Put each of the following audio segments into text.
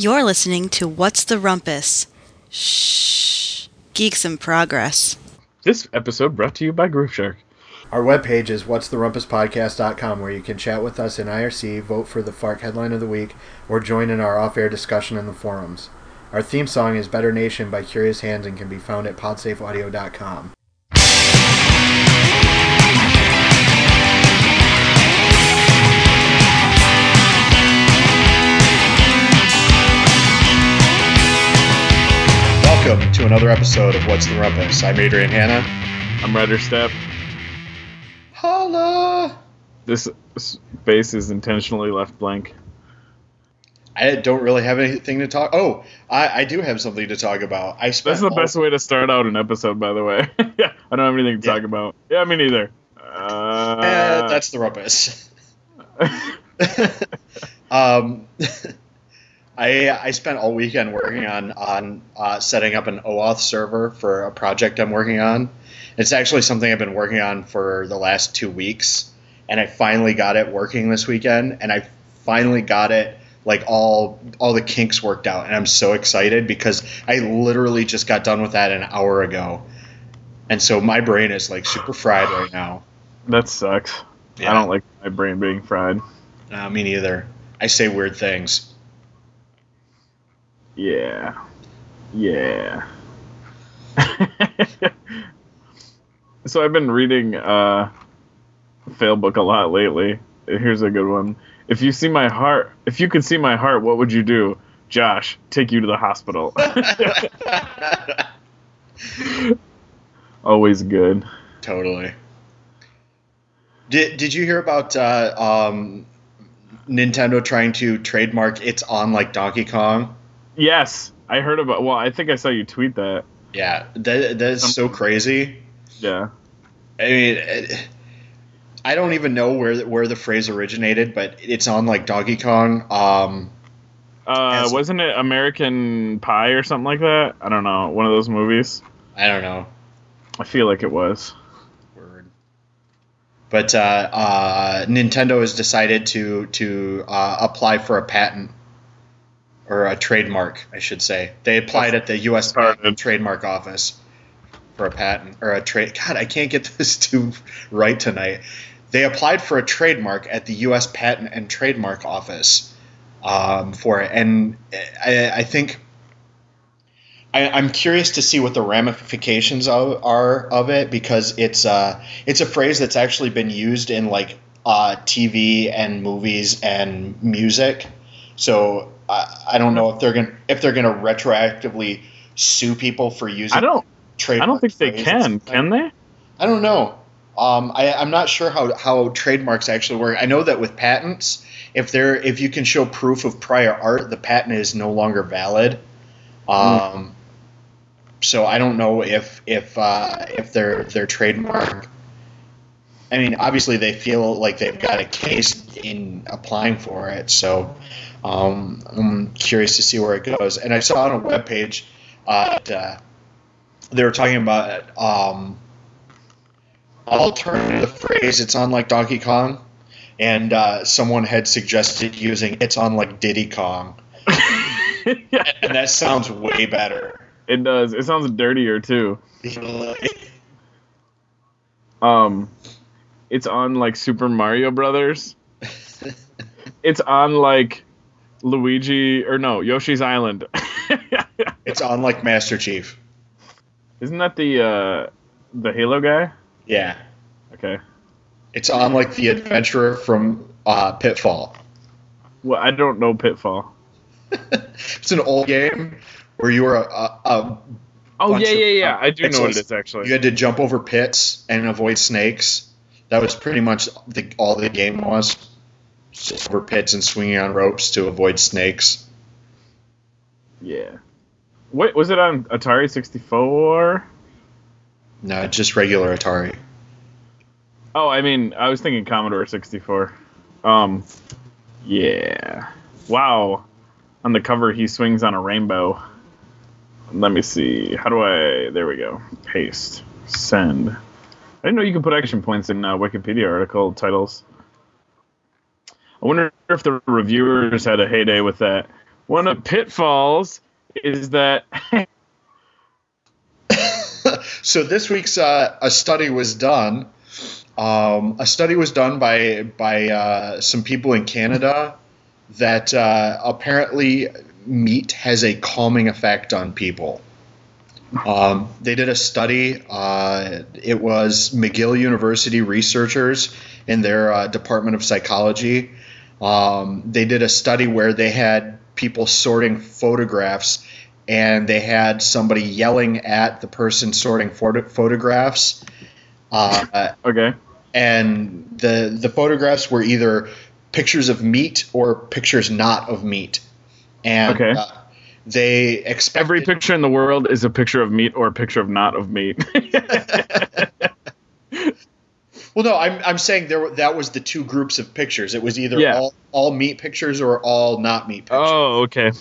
You're listening to What's the Rumpus? Shh. Geeks in Progress. This episode brought to you by Grooveshark. Our webpage is what'stherumpuspodcast.com where you can chat with us in IRC, vote for the Fark headline of the week, or join in our off-air discussion in the forums. Our theme song is Better Nation by Curious Hands and can be found at podsafeaudio.com. another episode of What's the Rumpus. I'm Adrian Hanna. I'm Ryder Step. Holla! This space is intentionally left blank. I don't really have anything to talk. Oh, I, I do have something to talk about. I spent That's the best way to start out an episode, by the way. yeah, I don't have anything to Yeah. talk about. Yeah, me neither. Uh, Eh, that's the rumpus. um, I I spent all weekend working on on uh, setting up an OAuth server for a project I'm working on. It's actually something I've been working on for the last two weeks, and I finally got it working this weekend, and I finally got it like all all the kinks worked out, and I'm so excited because I literally just got done with that an hour ago, and so my brain is like super fried right now. that sucks. Yeah. I don't like my brain being fried. Uh, me neither. I say weird things. Yeah. Yeah. so I've been reading uh Failbook a lot lately. Here's a good one. If you see my heart, if you could see my heart, what would you do? Josh, take you to the hospital. Always good. totally. Did, did you hear about uh, um, Nintendo trying to trademark it's on like Donkey Kong? Yes, I heard about. Well, I think I saw you tweet that. Yeah, that, that is so crazy. Yeah. I mean, it, I don't even know where where the phrase originated, but it's on like Donkey Kong. Um, Uh, wasn't it American Pie or something like that? I don't know. One of those movies. I don't know. I feel like it was. Word. But uh, uh, Nintendo has decided to to uh, apply for a patent or a trademark, I should say. They applied at the U.S. Trademark Office for a patent or a trade. God, I can't get this two right tonight. They applied for a trademark at the U.S. Patent and Trademark Office um, for it, and I, I think I, I'm curious to see what the ramifications of, are of it because it's uh, it's a phrase that's actually been used in like uh, TV and movies and music. So I, I don't know if they're gonna if they're gonna retroactively sue people for using. I don't. Trade I don't think they can. Can they? I don't know. Um, I, I'm not sure how, how trademarks actually work. I know that with patents, if they're if you can show proof of prior art, the patent is no longer valid. Um, So I don't know if if uh, if their their trademark. I mean, obviously they feel like they've got a case in applying for it. So um, I'm curious to see where it goes. And I saw on a webpage uh, that, uh, they were talking about um, alternative phrase. It's on like Donkey Kong, and uh, someone had suggested using it's on like Diddy Kong, and that sounds way better. It does. It sounds dirtier too. Um, it's on like Super Mario Brothers. it's on like Luigi or no Yoshi's Island. it's on like Master Chief. Isn't that the uh, the Halo guy? Yeah, Okay. it's on like the adventurer from uh, Pitfall. Well, I don't know Pitfall. It's an old game where you were a, a, a Oh yeah, yeah, yeah. uh, I do know what it is actually. you had to jump over pits and avoid snakes. That was pretty much the, all the game was. Over pits and swinging on ropes to avoid snakes. Yeah. Wait, was it on Atari 64? No, just regular Atari. Oh, I mean, I was thinking Commodore 64. Um, yeah. Wow. On the cover, he swings on a rainbow. Let me see. How do I? There we go. Paste. Send. I didn't know you could put action points in uh, Wikipedia article titles. I wonder if the reviewers had a heyday with that. one of pitfalls is that so this week's uh, a study was done. Um, a study was done by by uh, some people in Canada that uh, apparently meat has a calming effect on people. Um, they did a study. Uh, it was McGill University researchers in their uh, Department of Psychology. Um, they did a study where they had people sorting photographs and they had somebody yelling at the person sorting photo- photographs. Uh, okay. and the the photographs were either pictures of meat or pictures not of meat. And Okay. uh, they expected Every picture in the world is a picture of meat or a picture of not of meat. Well, no, I'm, I'm saying there that was the two groups of pictures. It was either Yeah. all, all meat pictures or all not meat pictures. oh, okay.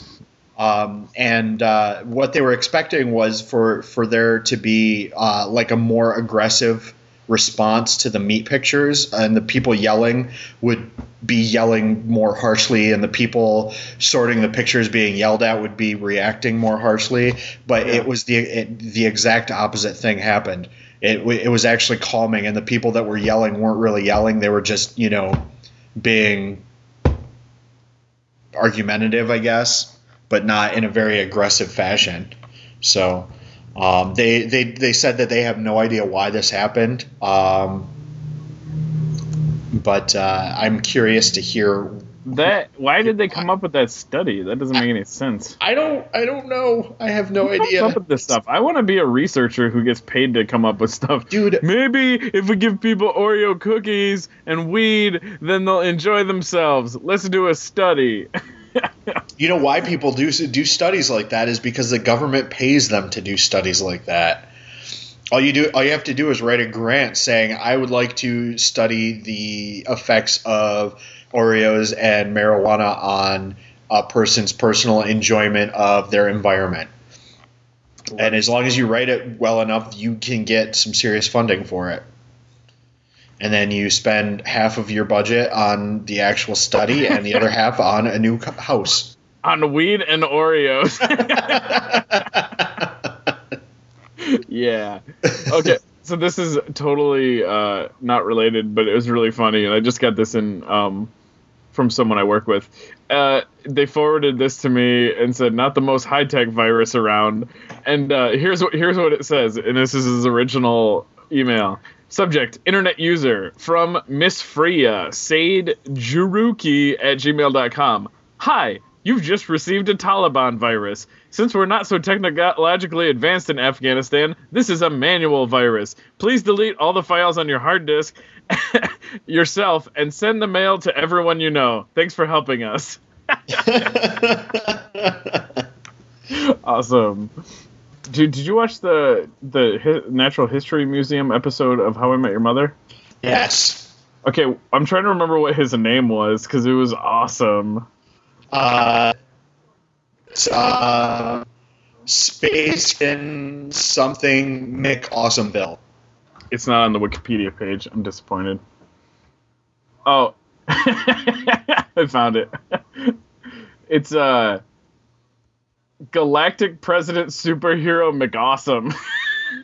Um, and uh, what they were expecting was for for there to be uh, like a more aggressive response to the meat pictures, and the people yelling would be yelling more harshly, and the people sorting the pictures being yelled at would be reacting more harshly. But Yeah. it was the it, the exact opposite thing happened. It it was actually calming, and the people that were yelling weren't really yelling; they were just you know being argumentative, I guess, but not in a very aggressive fashion. So um, they, they they said that they have no idea why this happened. Um, but uh, I'm curious to hear. That why did they come up with that study? That doesn't make any sense. I don't I don't know. I have no Who idea. up with this stuff? I want to be a researcher who gets paid to come up with stuff. Dude. Maybe if we give people Oreo cookies and weed, then they'll enjoy themselves. Let's do a study. You know why people do do studies like that is because the government pays them to do studies like that. All you do, all you have to do is write a grant saying, "I would like to study the effects of Oreos and marijuana on a person's personal enjoyment of their environment." And as long as you write it well enough, you can get some serious funding for it. And then you spend half of your budget on the actual study and the other half on a new house. On weed and Oreos. yeah. Okay. So this is totally uh, not related, but it was really funny, and I just got this in um, from someone I work with. Uh, they forwarded this to me and said, "Not the most high tech virus around." And uh, here's what here's what it says, and this is his original email. Subject: Internet user from Miss Freya Said Juruki at gmail.com. Hi, you've just received a Taliban virus. Since we're not so technologically advanced in Afghanistan, this is a manual virus. Please delete all the files on your hard disk yourself and send the mail to everyone you know. Thanks for helping us. Awesome. Did, did you watch the the Natural History Museum episode of How I Met Your Mother? yes. Okay, I'm trying to remember what his name was because it was awesome. Uh, uh, Space and something Mick Awesomeville. It's not on the Wikipedia page. I'm disappointed. Oh, I found it. It's uh, Galactic President Superhero McAwesome.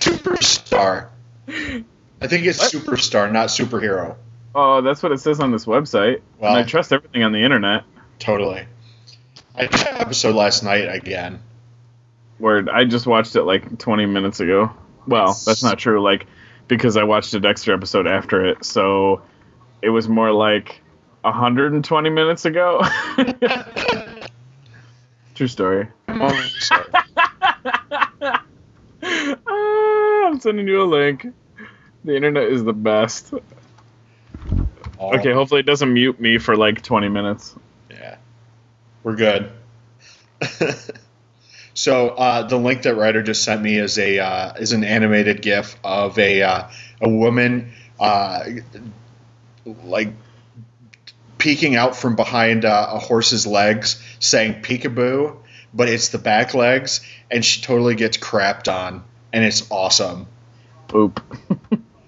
Superstar. I think it's What? superstar, not superhero. Oh, that's what it says on this website. Well- and I trust everything on the internet. Totally. I watched that episode last night again. Word, I just watched it like 20 minutes ago. Well, that's not true. Like, because I watched a Dexter episode after it, so it was more like 120 minutes ago. True story. Ah, I'm sending you a link. The internet is the best. all- Okay, hopefully it doesn't mute me for like 20 minutes. We're good. so uh, the link that Ryder just sent me is a uh, is an animated GIF of a uh, a woman uh, like peeking out from behind uh, a horse's legs, saying "peekaboo," but it's the back legs, and she totally gets crapped on, and it's awesome. Boop.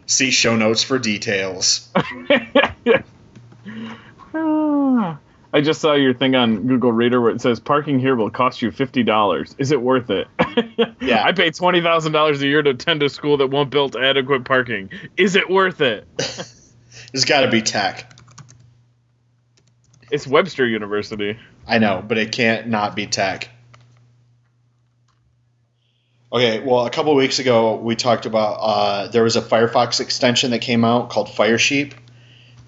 See show notes for details. I just saw your thing on Google Reader where it says parking here will cost you fifty dollars. Is it worth it? Yeah. I pay twenty thousand dollars a year to attend a school that won't build adequate parking. Is it worth it? It's got to be tech. It's Webster University. I know, but it can't not be tech. Okay, well, a couple of weeks ago, we talked about uh, there was a Firefox extension that came out called Firesheep.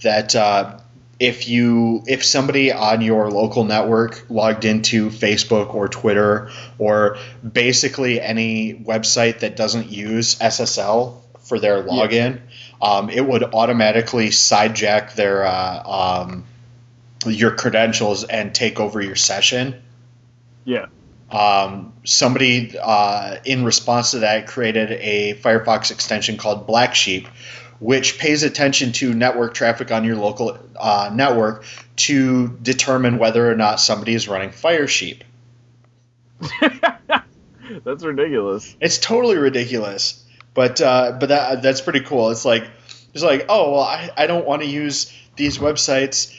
That uh, if you if somebody on your local network logged into Facebook or Twitter or basically any website that doesn't use SSL for their login, um, it would automatically sidejack their uh, um, your credentials and take over your session. Yeah. Um, somebody uh, in response to that created a Firefox extension called BlackSheep, which pays attention to network traffic on your local uh, network to determine whether or not somebody is running Firesheep. That's ridiculous. It's totally ridiculous, but uh, but that that's pretty cool. It's like it's like oh well I, I don't want to use these websites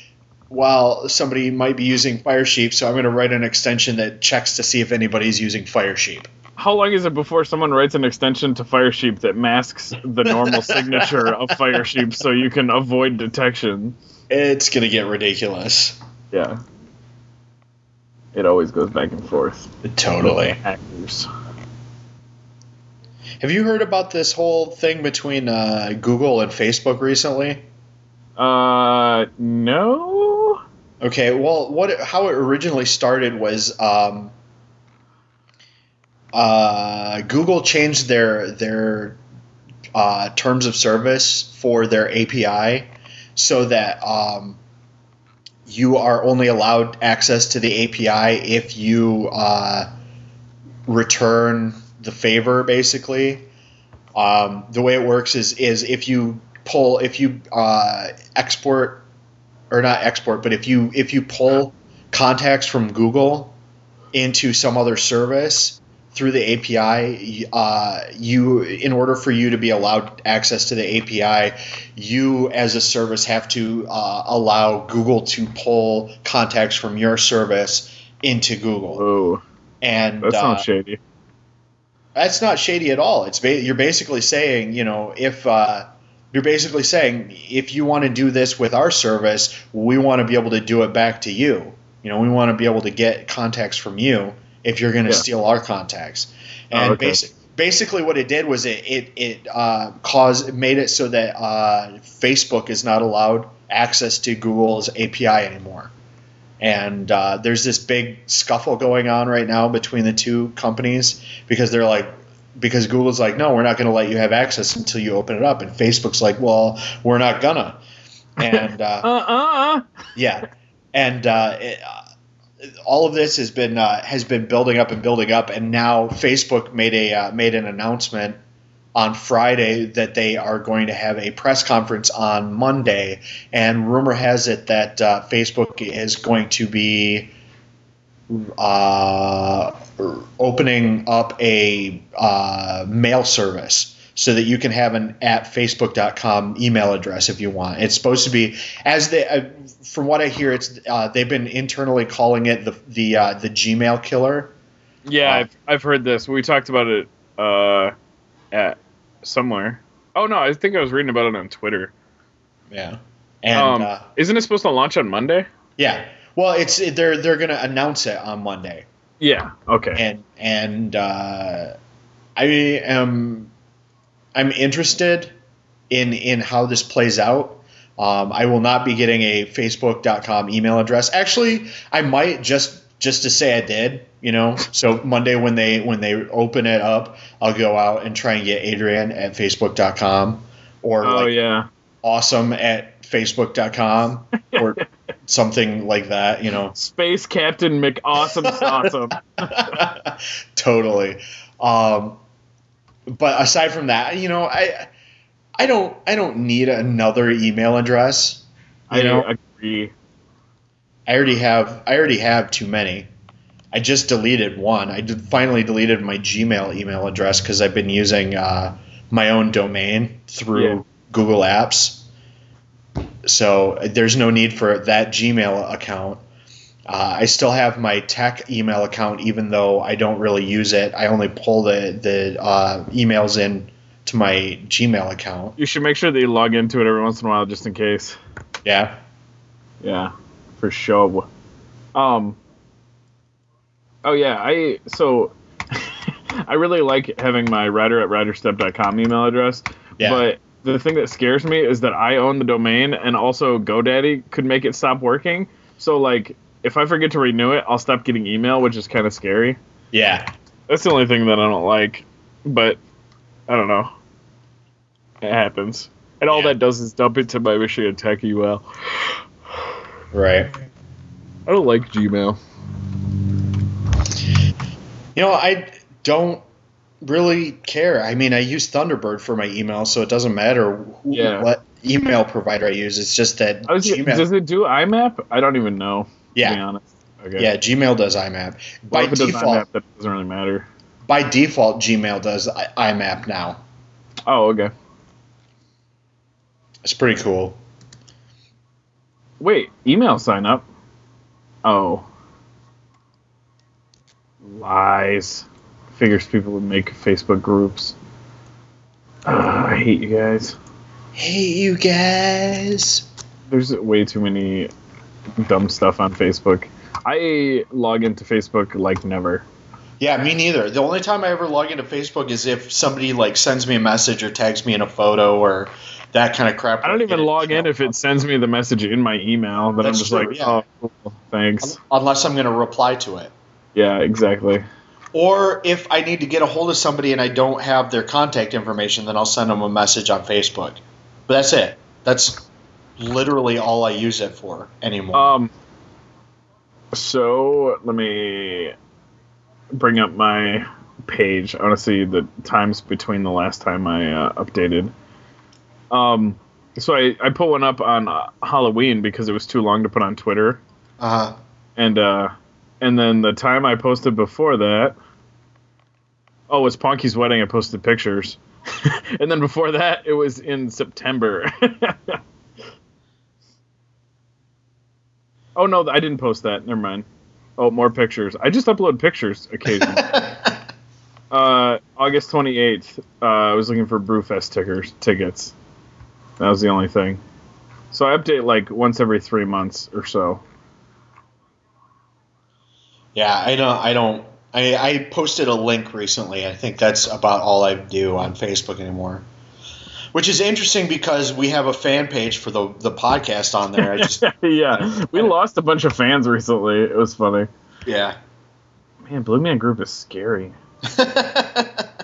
while somebody might be using Firesheep, so I'm going to write an extension that checks to see if anybody's using Firesheep. How long is it before someone writes an extension to Firesheep that masks the normal signature of Firesheep so you can avoid detection? It's going to get ridiculous. Yeah. It always goes back and forth. Totally. Hackers. Have you heard about this whole thing between uh, Google and Facebook recently? Uh, no. Okay, well, what how it originally started was um, uh, Google changed their their uh, terms of service for their API so that um, you are only allowed access to the API if you uh, return the favor, basically. Um, the way it works is is if you pull if you uh, export or not export, but if you if you pull contacts from Google into some other service through the API, uh, you in order for you to be allowed access to the API, you as a service have to uh, allow Google to pull contacts from your service into Google, Oh, and that sounds uh, shady. that's not shady at all. It's ba- you're basically saying, you know, if uh, you're basically saying if you want to do this with our service, we want to be able to do it back to you. You know, we want to be able to get contacts from you if you're going to Yeah. steal our contacts. Oh, And okay. basic, basically, what it did was it it, it uh, caused it made it so that uh, Facebook is not allowed access to Google's API anymore. And uh, there's this big scuffle going on right now between the two companies because they're like, because Google's like, no, we're not going to let you have access until you open it up, and Facebook's like, well, we're not gonna. And uh, Uh uh. yeah, and uh, it, uh, all of this has been uh, has been building up and building up, and now Facebook made a uh, made an announcement on Friday that they are going to have a press conference on Monday, and rumor has it that uh, Facebook is going to be uh, opening up a uh, mail service so that you can have an at facebook.com email address if you want. It's supposed to be as they uh, from what I hear it's uh, they've been internally calling it the the uh, the Gmail killer. Yeah, Uh, I've, I've heard this. We talked about it uh, at somewhere. Oh no, I think I was reading about it on Twitter. Yeah. And um, uh, isn't it supposed to launch on Monday? yeah. Well, it's they're they're going to announce it on Monday. Yeah. Okay. and and uh, I am I'm interested in in how this plays out. Um, I will not be getting a Facebook.com email address. Actually, I might just just to say I did. You know, so Monday when they when they open it up, I'll go out and try and get Adrian at Facebook.com or oh like yeah. awesome at Facebook.com or something like that. You know. Space Captain McAwesome awesome. totally. Um, but aside from that, you know, I I don't I don't need another email address. I know, agree. I already have I already have too many. I just deleted one. I did, finally deleted my Gmail email address because I've been using uh, my own domain through Yeah. Google Apps. So there's no need for that Gmail account. Uh, I still have my tech email account, even though I don't really use it. I only pull the the uh, emails in to my Gmail account. You should make sure that you log into it every once in a while, just in case. Yeah. Yeah, for sure. Um. Oh yeah, I so I really like having my writer at writerstep.com email address. Yeah. But the thing that scares me is that I own the domain, and also GoDaddy could make it stop working. So like, if I forget to renew it, I'll stop getting email, which is kind of scary. Yeah. That's the only thing that I don't like. But I don't know. It happens. And all Yeah. that does is dump it to my Michigan Tech UL. Right. I don't like Gmail. You know, I don't really care. I mean, I use Thunderbird for my email, so it doesn't matter who, Yeah. what email provider I use. It's just that was, Gmail. does it do IMAP? I don't even know. Yeah. Okay. yeah, Gmail does IMAP. Well, By does default, IMAP, that doesn't really matter. by default, Gmail does I- IMAP now. Oh, okay. It's pretty cool. Wait, email sign up. Oh. Lies. Figures people would make Facebook groups. I hate you guys. Hate you guys. There's way too many dumb stuff on Facebook. I log into Facebook like never. Yeah, me neither. The only time I ever log into Facebook is if somebody like sends me a message or tags me in a photo or that kind of crap. I don't even log in if it sends me the message in my email. That's I'm just true, like, yeah. oh, cool, thanks. unless I'm going to reply to it. Yeah, exactly. Or if I need to get a hold of somebody and I don't have their contact information, then I'll send them a message on Facebook. But that's it. That's literally all I use it for anymore. Um. So let me bring up my page. I want to see the times between the last time I uh, updated. Um. So I I put one up on uh, Halloween because it was too long to put on Twitter, uh, and uh, and then the time I posted before that. Oh, it was Ponky's wedding. I posted pictures, and then before that, it was in September. oh no, I didn't post that. Never mind. Oh, more pictures. I just upload pictures occasionally. uh, August twenty eighth. Uh, I was looking for Brewfest tickers tickets. That was the only thing. So I update like once every three months or so. yeah, I don't. I don't. I, I posted a link recently. I think that's about all I do on Facebook anymore. Which is interesting because we have a fan page for the the podcast on there. I just yeah, we lost a bunch of fans recently. It was funny. yeah. Man, Blue Man Group is scary. I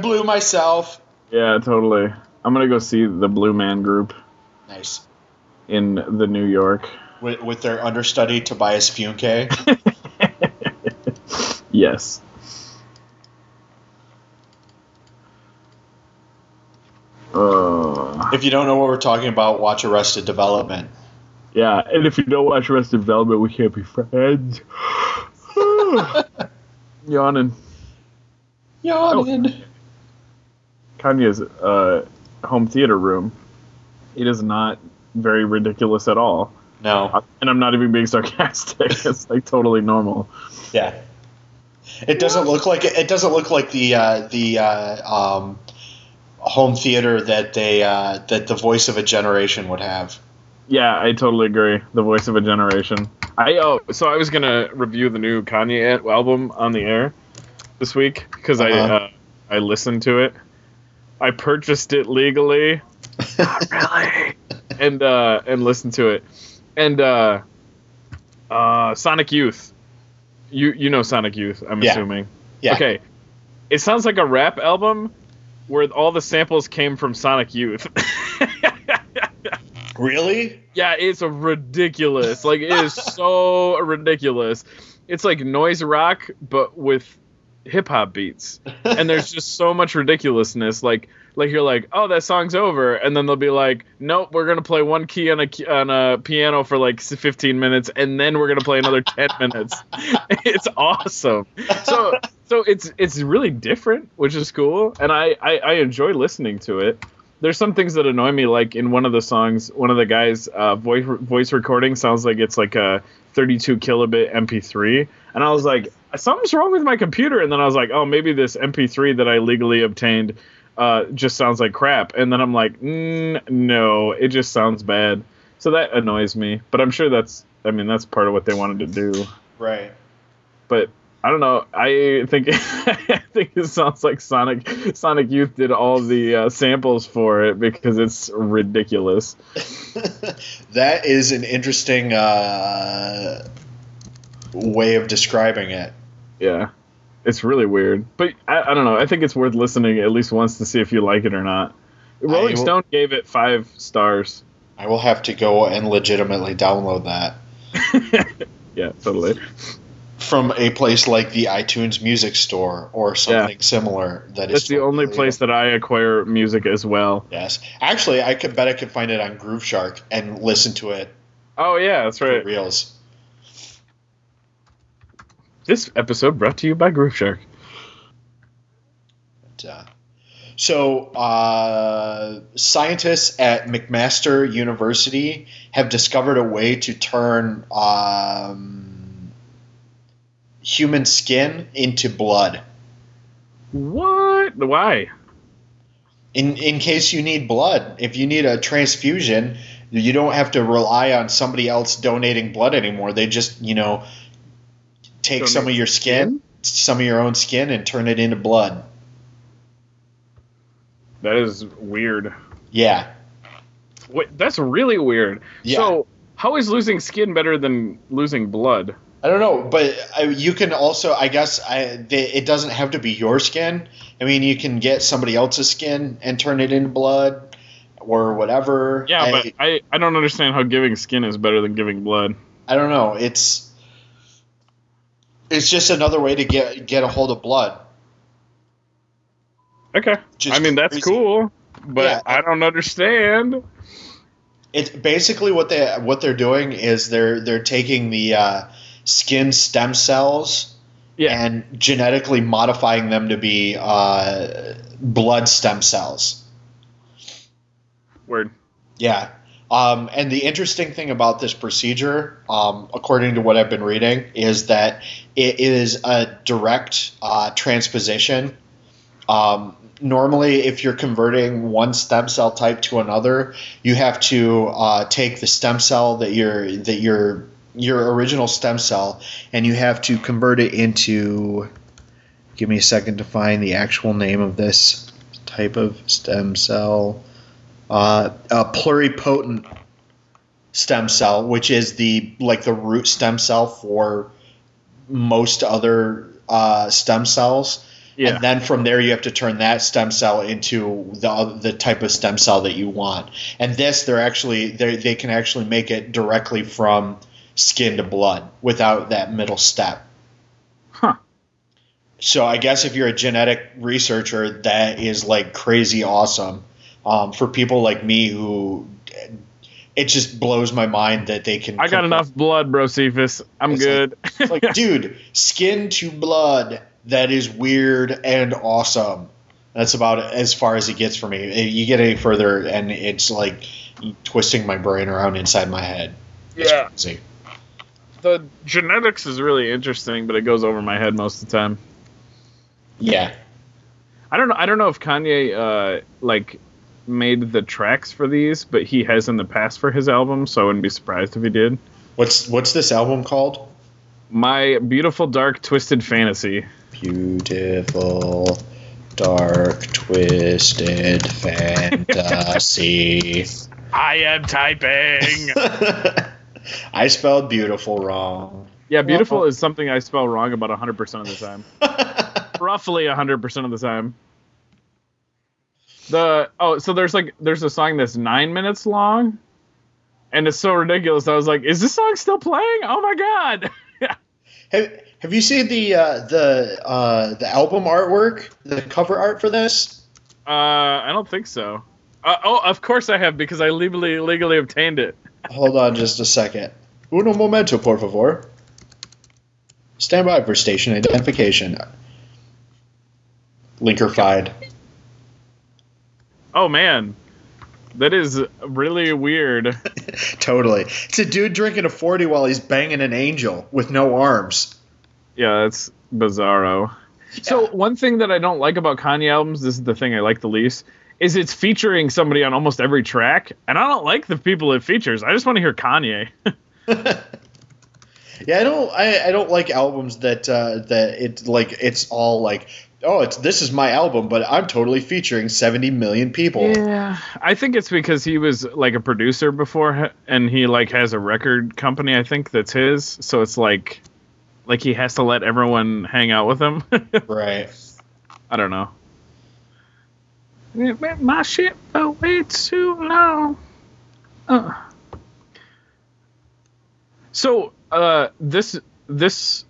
blew myself. Yeah, totally. I'm gonna go see the Blue Man Group Nice. in the New York. With, with their understudy Tobias Funke. yes. Uh, if you don't know what we're talking about, watch Arrested Development. yeah, and if you don't watch Arrested Development, we can't be friends. Yawning. Yawning. Kanye's uh, home theater room. It is not very ridiculous at all. No. And I'm not even being sarcastic. it's like totally normal. Yeah. It doesn't look like it. It doesn't look like the uh, the uh, um, home theater that they uh, that the voice of a generation would have. Yeah, I totally agree. The voice of a generation. I oh, so I was gonna review the new Kanye album on the air this week because I Uh-huh. uh, I listened to it. I purchased it legally. Really. and uh, and listened to it. And uh, uh, Sonic Youth. You you know Sonic Youth, I'm Yeah. assuming. Yeah. Okay. It sounds like a rap album where all the samples came from Sonic Youth. Really? Yeah, it's a ridiculous. Like it is so ridiculous. It's like noise rock but with hip hop beats. And there's just so much ridiculousness like like you're like, "Oh, that song's over." And then they'll be like, "Nope, we're to play one key on a on a piano for like 15 minutes and then we're to play another 10 minutes." it's awesome. So so it's it's really different, which is cool, and I, I I enjoy listening to it there's some things that annoy me like in one of the songs one of the guys uh, voice voice recording sounds like it's like a 32 kilobit MP3, and I was like, something's wrong with my computer. And then I was like, oh, maybe this MP3 that I legally obtained uh, just sounds like crap. And then I'm like, mm, no, it just sounds bad. So that annoys me. But I'm sure that's, I mean, that's part of what they wanted to do. Right. But I don't know. I think I think it sounds like Sonic Sonic Youth did all the uh, samples for it because it's ridiculous. that is an interesting uh, way of describing it. Yeah, it's really weird. But I, I don't know. I think it's worth listening at least once to see if you like it or not. Rolling will- Stone gave it five stars. I will have to go and legitimately download that Yeah, totally. from a place like the iTunes Music Store or something similar. That is That's the only place that I acquire music as well. Yes, actually, I could bet I could find it on Grooveshark and listen to it Oh yeah, that's right. reals. This episode brought to you by Grooveshark. But, uh, so, uh, scientists at McMaster University have discovered a way to turn um, human skin into blood. What? Why? In, in case you need blood, if you need a transfusion, you don't have to rely on somebody else donating blood anymore. They just, you know, take some of your skin, some of your own skin, and turn it into blood. That is weird. Yeah. Wait, that's really weird. Yeah. So, how is losing skin better than losing blood? I don't know, but uh, you can also, I guess, I, they, it doesn't have to be your skin. I mean, you can get somebody else's skin and turn it into blood or whatever. Yeah, I, but I, I don't understand how giving skin is better than giving blood. I don't know. It's it's just another way to get get a hold of blood. Okay. Just I mean, that's cool, but Yeah. I don't understand. It's basically what they what they're doing is they're they're taking the uh, skin stem cells Yeah. and genetically modifying them to be uh, blood stem cells. Word. Yeah. Um, and the interesting thing about this procedure, um, according to what I've been reading, is that it is a direct uh, transposition. Um, normally, if you're converting one stem cell type to another, you have to uh, take the stem cell that you're that your your original stem cell, and you have to convert it into. Give me a second to find the actual name of this type of stem cell a pluripotent stem cell, which is the like the root stem cell for most other uh, stem cells. Yeah. And then from there, you have to turn that stem cell into the the type of stem cell that you want. And this, they're actually they they can actually make it directly from skin to blood without that middle step. Huh. So I guess if you're a genetic researcher, that is like crazy awesome. Um, for people like me who, it just blows my mind that they can. I got enough blood, bro, Cephas. I'm It's good. It's like, dude, skin to blood. That is weird and awesome. That's about as far as it gets for me. You get any further, and it's like twisting my brain around inside my head. Yeah. crazy. the genetics is really interesting, but it goes over my head most of the time. Yeah. I don't know. I don't know if Kanye uh, like made the tracks for these, but he has in the past for his album, so I wouldn't be surprised if he did. What's what's this album called? My beautiful dark twisted fantasy. Beautiful, dark, twisted fantasy. I am typing. I spelled beautiful wrong. yeah, beautiful is something I spell wrong about 100% of the time. Roughly 100% of the time. The oh, so there's like there's a song that's 9 minutes long and it's so ridiculous. I was like, is this song still playing? Oh my god. Have, have you seen the uh, the uh, the album artwork, the cover art for this? Uh, I don't think so. Uh, oh, of course I have because I legally legally obtained it. Hold on just a second. Uno momento, por favor. Stand by for station identification. Linkerfied. Oh man, That is really weird. totally. It's a dude drinking a 40 while he's banging an angel with no arms. Yeah, that's bizarro. So one thing that I don't like about Kanye albums, this is the thing I like the least, is it's featuring somebody on almost every track, and I don't like the people it features. I just want to hear Kanye. Yeah, I don't. I, I don't like albums that uh, that it like it's all like oh it's this is my album, but I'm totally featuring 70 million people. Yeah, I think it's because he was like a producer before, and he like has a record company. I think that's his. So it's like, like he has to let everyone hang out with him. Right. I don't know. My shit for way too long. Uh. So uh, this this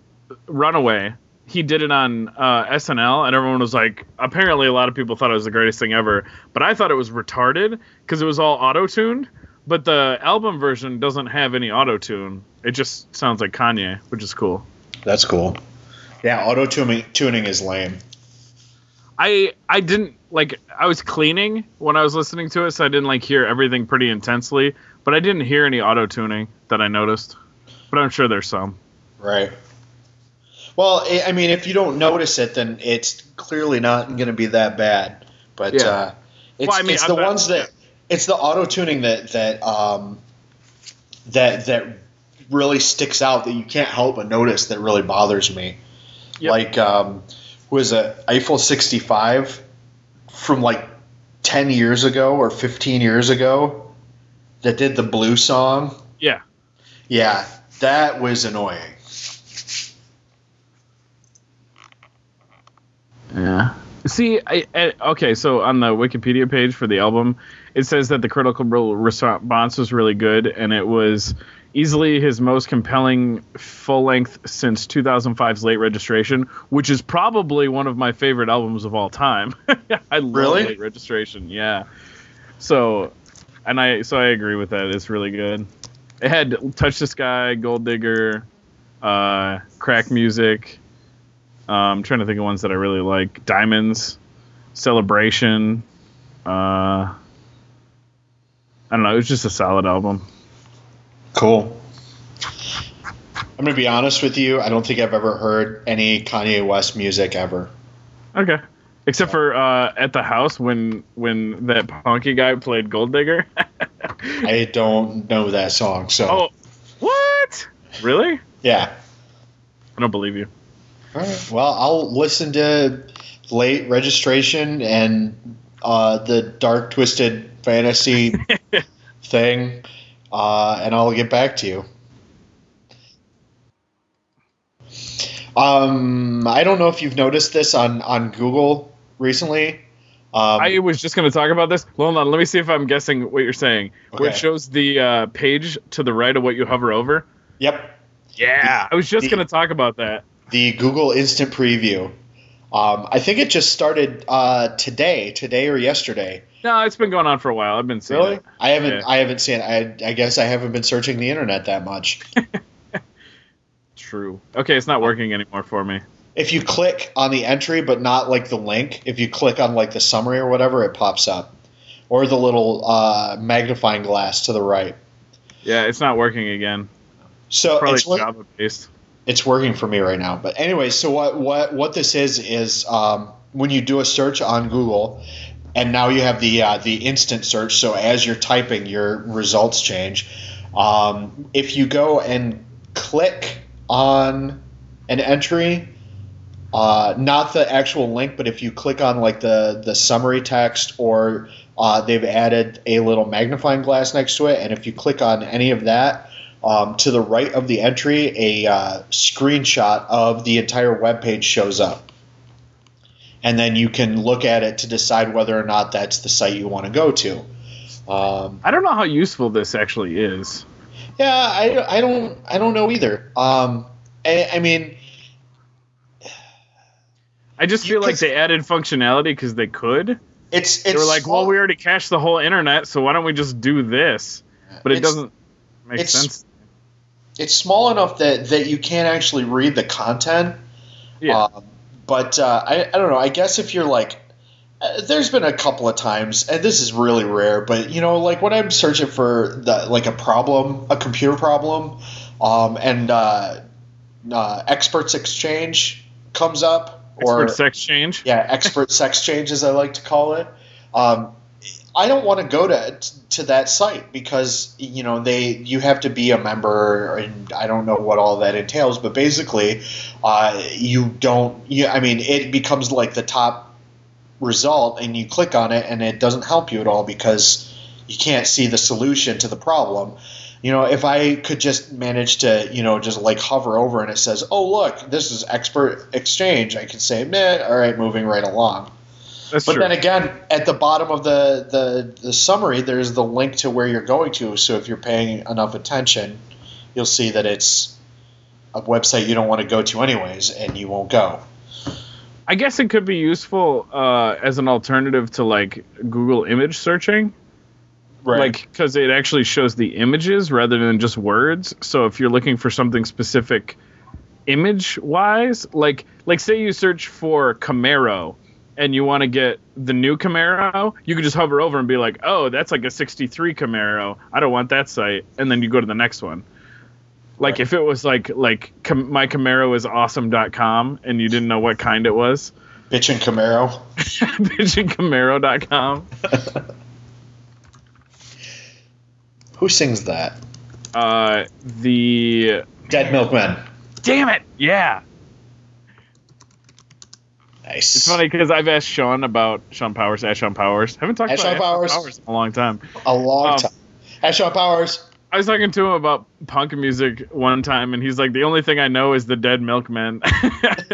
Runaway, he did it on uh, SNL, and everyone was like, apparently a lot of people thought it was the greatest thing ever, but I thought it was retarded because it was all auto tuned. But the album version doesn't have any auto tune. It just sounds like Kanye, which is cool. That's cool. Yeah, auto tuning is lame. I I didn't like I was cleaning when I was listening to it, so I didn't like hear everything pretty intensely. But I didn't hear any auto tuning that I noticed. But I'm sure there's some. Right. Well, I I mean, if you don't notice it, then it's clearly not going to be that bad. But Yeah. uh, it's, Well, I mean, it's the ones that it's the auto tuning that that um, that that really sticks out that you can't help but notice that really bothers me. Yep. Like um, was a Eiffel 65 from like 10 years ago or 15 years ago that did the blue song. Yeah. Yeah, that was annoying. Yeah. See, I, I, okay, so on the Wikipedia page for the album, it says that the critical response was really good, and it was easily his most compelling full length since 2005's Late Registration, which is probably one of my favorite albums of all time. I love Really? Late Registration, yeah. So, and I so I agree with that. It's really good. It had Touch the Sky, Gold Digger, uh, Crack Music. Um, I'm trying to think of ones that I really like. Diamonds, Celebration. Uh, I don't know. It was just a solid album. Cool. I'm gonna be honest with you. I don't think I've ever heard any Kanye West music ever. Okay. Except for uh, at the house when when that punky guy played Gold Digger. I don't know that song, so oh, what? Really? yeah. I don't believe you. All right. Well, I'll listen to late registration and uh, the dark twisted fantasy thing, uh, and I'll get back to you. Um, I don't know if you've noticed this on on Google recently. Um, I was just going to talk about this. Hold on. Let me see if I'm guessing what you're saying. Where it shows the uh, page to the right of what you hover over. yep, Yeah. I was just the- going to talk about that. The Google Instant Preview. Um, I think it just started uh, today, today or yesterday. No, it's been going on for a while. I've been seeing Really? it. I haven't. Yeah. I haven't seen. I. I guess I haven't been searching the internet that much. True. Okay, it's not working anymore for me. if you click on the entry, but not like the link, if you click on like the summary or whatever, it pops up, or the little uh, magnifying glass to the right. Yeah, it's not working again. So Probably it's, Java based. It's working for me right now. But anyway, so what what what this is is um, when you do a search on Google, and now you have the uh, the instant search. So as you're typing, your results change. Um, if you go and click on an entry, uh, not the actual link, but if you click on like the the summary text or uh, they've added a little magnifying glass next to it, and if you click on any of that, um, to the right of the entry, a uh, screenshot of the entire web page shows up. And then you can look at it to decide whether or not that's the site you want to go to. Um, I don't know how useful this actually is. yeah, I, I don't I don't know either. Um, I, I mean, I just feel like they added functionality because they could. it's it's They were like, well, we already cached the whole internet, so why don't we just do this? But it doesn't make sense. It's small enough that that you can't actually read the content. Yeah. Um, but uh, I, I don't know. I guess if you're like, Uh, There's been a couple of times, and this is really rare, but you know, like when I'm searching for the, like a problem, a computer problem, um, and uh, uh, Experts Exchange comes up, or Expert sex change. yeah, expert sex change, as I like to call it. Um, I don't want to go to to that site because you know they you have to be a member, and I don't know what all that entails. But basically, uh, you don't. You, I mean, it becomes like the top result, and you click on it, and it doesn't help you at all because you can't see the solution to the problem. You know, if I could just manage to, you know, just like hover over and it says, "Oh, look, this is expert exchange," I could say, "Meh, all right, moving right along." That's But true. then again, at the bottom of the, the, the summary, there's the link to where you're going to. So if you're paying enough attention, you'll see that it's a website you don't want to go to anyways, and you won't go. I guess it could be useful uh, as an alternative to like Google image searching. Right. Like because it actually shows the images rather than just words so if you're looking for something specific image wise like like say you search for camaro and you want to get the new camaro you can just hover over and be like oh that's like a 63 camaro i don't want that site and then you go to the next one like Right. if it was like like com- my camaro is awesome.com and you didn't know what kind it was Bitchin' Camaro. bitchingcamaro.com Who sings that? uh the Dead Milkmen. damn it yeah Nice. It's funny because I've asked Sean about Sean Powers, Ash Sean Powers. I Haven't talked Ash about Sean Ash Powers. in a long time. A long Um, time. Hey, Sean Powers. I was talking to him about punk music one time, and he's like, "The only thing I know is the Dead Milkmen."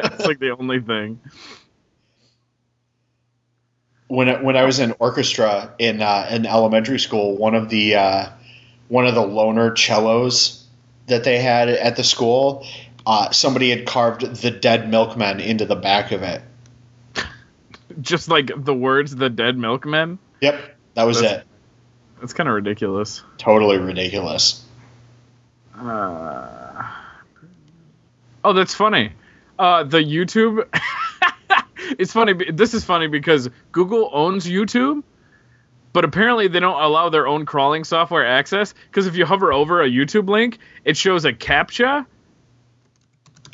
It's like the only thing. when I, when I was in orchestra in uh, in elementary school, one of the uh, one of the loner cellos that they had at the school, uh, somebody had carved the dead milkmen into the back of it. Just like the words "the Dead Milkmen." Yep, that was That's- it. It's kind of ridiculous. Totally ridiculous. Uh, oh, that's funny. Uh, the YouTube. it's funny. This is funny because Google owns YouTube, but apparently they don't allow their own crawling software access. Because if you hover over a YouTube link, it shows a captcha.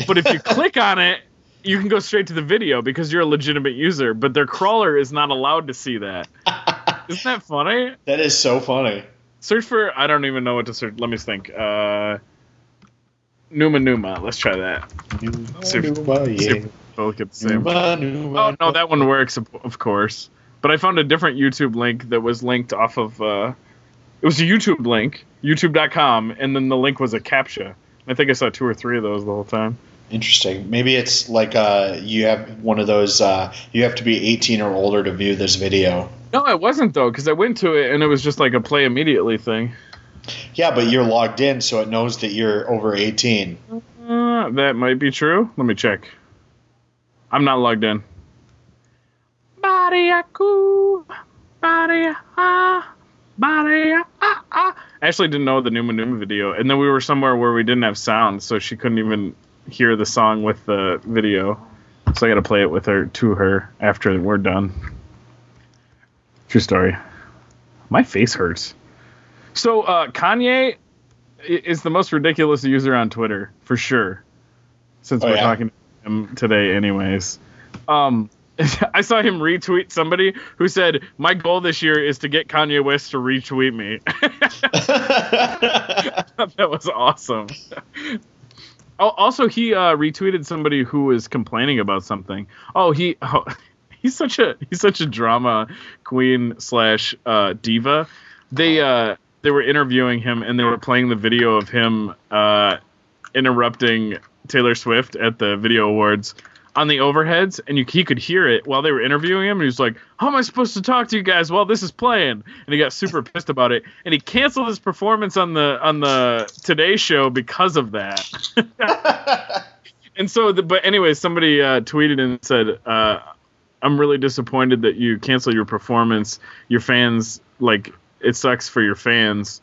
But if you click on it, you can go straight to the video because you're a legitimate user. But their crawler is not allowed to see that. Isn't that funny? That is so funny. Search for I don't even know what to search. Let me think. Uh, Numa Numa. Let's try that. See if- Numa, yeah. Both get the same. Numa, Numa. Oh no, that one works of of course. But I found a different YouTube link that was linked off of. Uh, it was a YouTube link, YouTube.com, and then the link was a captcha. I think I saw two or three of those the whole time. Interesting. Maybe it's like uh, you have one of those. Uh, you have to be 18 or older to view this video. No, it wasn't though, because I went to it and it was just like a play immediately thing. Yeah, but you're logged in, so it knows that you're over 18. Uh, that might be true. Let me check. I'm not logged in. Bariaku, baria, ah, baria, ah, ah. I actually didn't know the Numa Numa video, and then we were somewhere where we didn't have sound, so she couldn't even hear the song with the video. So I got to play it with her to her after we're done. True story. My face hurts. So uh, Kanye is the most ridiculous user on Twitter for sure. Since Oh, we're yeah? talking to him today, anyways. Um, I saw him retweet somebody who said, "My goal this year is to get Kanye West to retweet me." that was awesome. Oh, also, he uh, retweeted somebody who was complaining about something. Oh, he oh, he's such a he's such a drama queen slash uh, diva. They uh, they were interviewing him and they were playing the video of him uh, interrupting Taylor Swift at the Video Awards on the overheads, and you, he could hear it while they were interviewing him. And he was like, "How am I supposed to talk to you guys while this is playing?" And he got super pissed about it, and he canceled his performance on the on the Today Show because of that. and so, the, but anyway, somebody uh, tweeted and said, uh, "I'm really disappointed that you canceled your performance. Your fans like it sucks for your fans."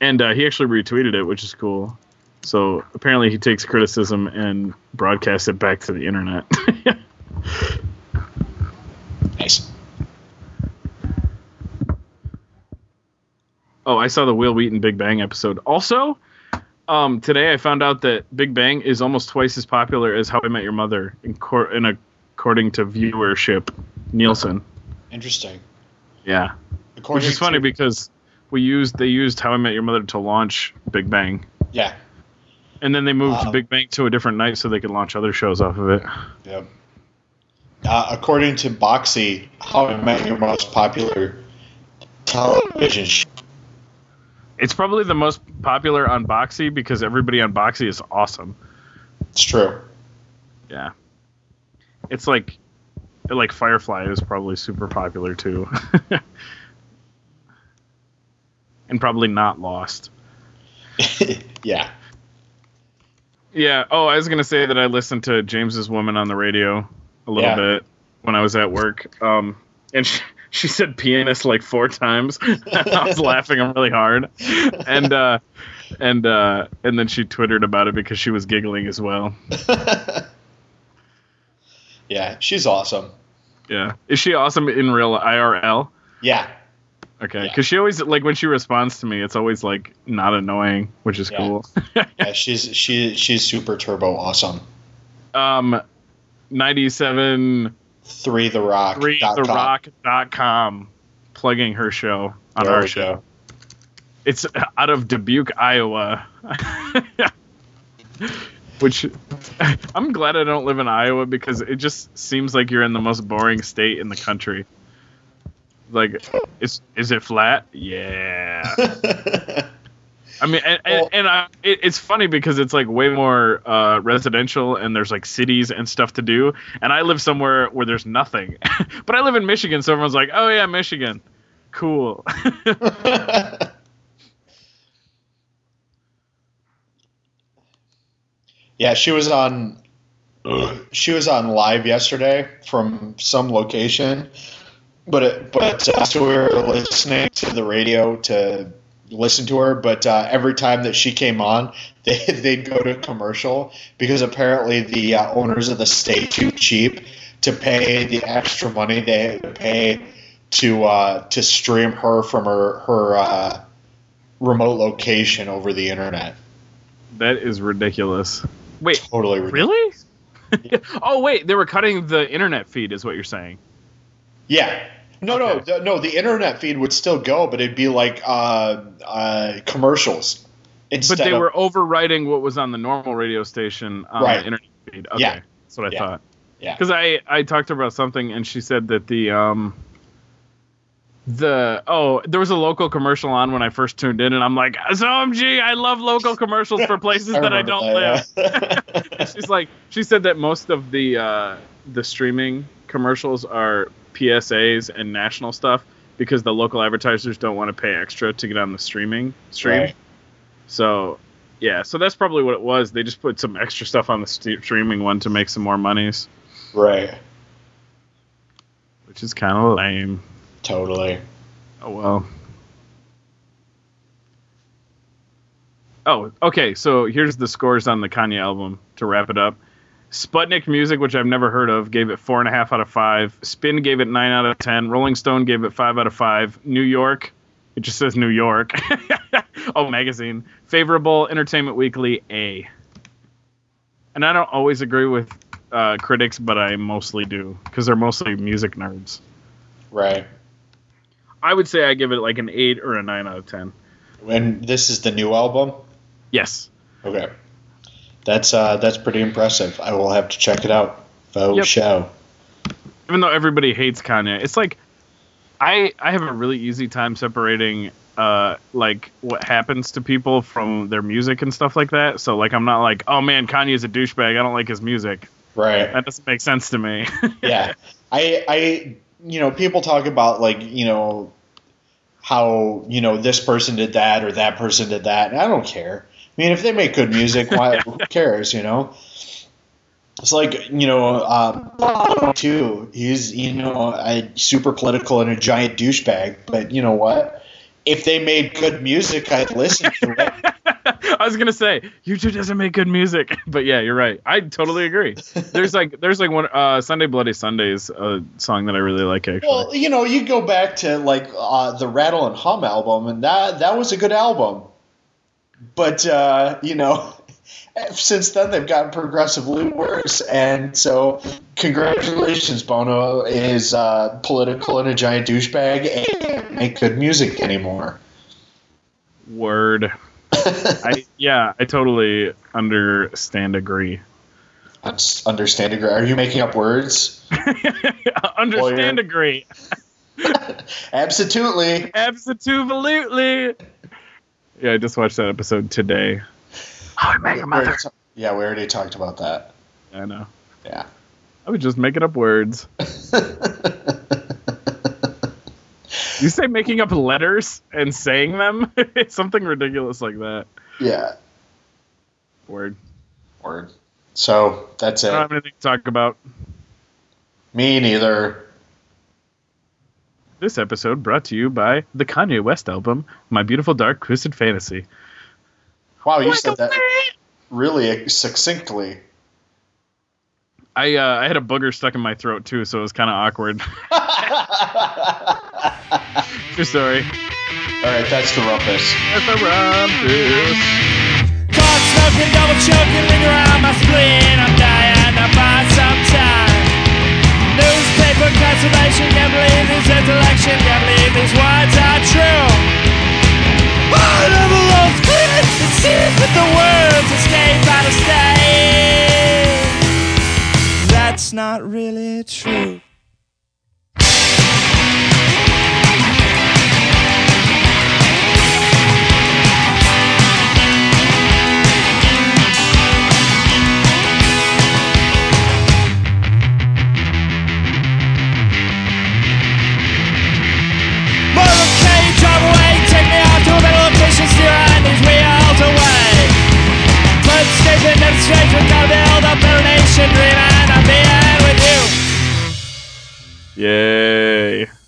And uh, he actually retweeted it, which is cool. So apparently he takes criticism and broadcasts it back to the internet. nice. Oh, I saw the Wil Wheaton Big Bang episode. Also, um, today I found out that Big Bang is almost twice as popular as How I Met Your Mother in, cor- in according to viewership Nielsen. Interesting. Yeah. According Which is funny to- because we used they used How I Met Your Mother to launch Big Bang. Yeah and then they moved Wow. Big Bang to a different night so they could launch other shows off of it. Yep. Uh, according to Boxee, How I Met Your most popular television show. It's probably the most popular on Boxee because everybody on Boxee is awesome. It's true. Yeah. It's like like Firefly is probably super popular too. and probably not lost. yeah. Yeah. Oh, I was gonna say that I listened to James's Woman on the radio a little Yeah. bit when I was at work. Um, and she, she said pianist like four times. I was laughing really hard, and uh, and uh, and then she twittered about it because she was giggling as well. yeah, she's awesome. Yeah. Is she awesome in real IRL? Yeah. Okay, Yeah. because she always like when she responds to me, it's always like not annoying, which is Yeah. cool. Yeah, she's she she's super turbo awesome. um, ninety seven Three the rock. three the rock dot com, plugging her show on There our show. go. It's out of Dubuque, Iowa. Which I'm glad I don't live in Iowa because it just seems like you're in the most boring state in the country. Like, is is it flat? Yeah. I mean, and, and, Well- and I, it, it's funny because it's like way more uh, residential, and there's like cities and stuff to do. And I live somewhere where there's nothing, but I live in Michigan, so everyone's like, "Oh yeah, Michigan, cool." yeah, she was on. She was on live yesterday from some location, but it, but uh, so we were listening to the radio to listen to her. But uh, every time that she came on, they they'd go to commercial because apparently the uh, owners of the state too cheap to pay the extra money they had to pay to uh, to stream her from her her uh, remote location over the internet. that is ridiculous. Wait, Totally ridiculous. really? oh wait, they were cutting the internet feed, is what you're saying? Yeah. No, no, Okay. the, no. The internet feed would still go, but it'd be like uh, uh, commercials instead But they of were overwriting what was on the normal radio station on Right. the internet feed. Okay, Yeah. that's what I Yeah. thought. yeah. Because I I talked to her about something and she said that the um the oh there was a local commercial on when I first tuned in and I'm like OMG I love local commercials for places that I don't live. that, And yeah. she's like she said that most of the uh, the streaming commercials are PSAs and national stuff because the local advertisers don't want to pay extra to get on the streaming stream. Right. So yeah, so that's probably what it was. They just put some extra stuff on the st- streaming one to make some more monies, right. which is kind of lame. Totally. Oh well. Oh, okay. So here's the scores on the Kanye album to wrap it up. Sputnik Music, which I've never heard of, gave it four and a half out of five. Spin gave it nine out of ten. Rolling Stone gave it five out of five. New York, it just says New York. oh, magazine. Favorable. Entertainment Weekly, A. And I don't always agree with uh, critics, but I mostly do because they're mostly music nerds. Right. I would say I give it like an eight or a nine out of ten. And this is the new album. Yes. Okay. That's uh, that's pretty impressive. I will have to check it out. Faux Yep. show. Even though everybody hates Kanye, it's like I I have a really easy time separating uh like what happens to people from their music and stuff like that. So like I'm not like, oh man, Kanye's a douchebag. I don't like his music. Right. That doesn't make sense to me. yeah. I I you know people talk about like you know how you know this person did that or that person did that. And I don't care. I mean, if they make good music, why? who cares? You know. It's like you know, um, U2. He's you know a super political and a giant douchebag. But you know what? If they made good music, I'd listen to it. I was gonna say U2 doesn't make good music, but yeah, you're right. I totally agree. There's like there's like one uh, Sunday Bloody Sundays a song that I really like actually. Well, you know, you go back to like uh, the Rattle and Hum album, and that that was a good album. But uh, you know, since then they've gotten progressively worse, and so congratulations, Bono is uh, political and a giant douchebag and can't make good music anymore. Word. I yeah, I totally understand agree. Understand agree. Are you making up words? understand Lawyer. agree. Absolutely. Absolutely. Yeah, I just watched that episode today. How I Met Your Mother. Yeah, we already talked about that. I know. Yeah. I was just making up words. You say making up letters and saying them? it's something ridiculous like that. yeah. Word. Word. So that's it. I don't have anything to talk about. Me neither. This episode brought to you by the Kanye West album, My Beautiful Dark Twisted Fantasy. Wow, you said that really succinctly. I uh, I had a booger stuck in my throat too, so it was kind of awkward. True story. All right, that's the rumpus. That's a rumpus. Cock smoking, double choking, linger on my spleen. I'm dying to buy some time. Conservation, can't believe this election, can't believe these words are true. I never lost grits and seas with the words escape out of state. That's not really true. These wheels away. Landscaping, demonstration, gotta build a better nation, dreaming of being with you. Yeah.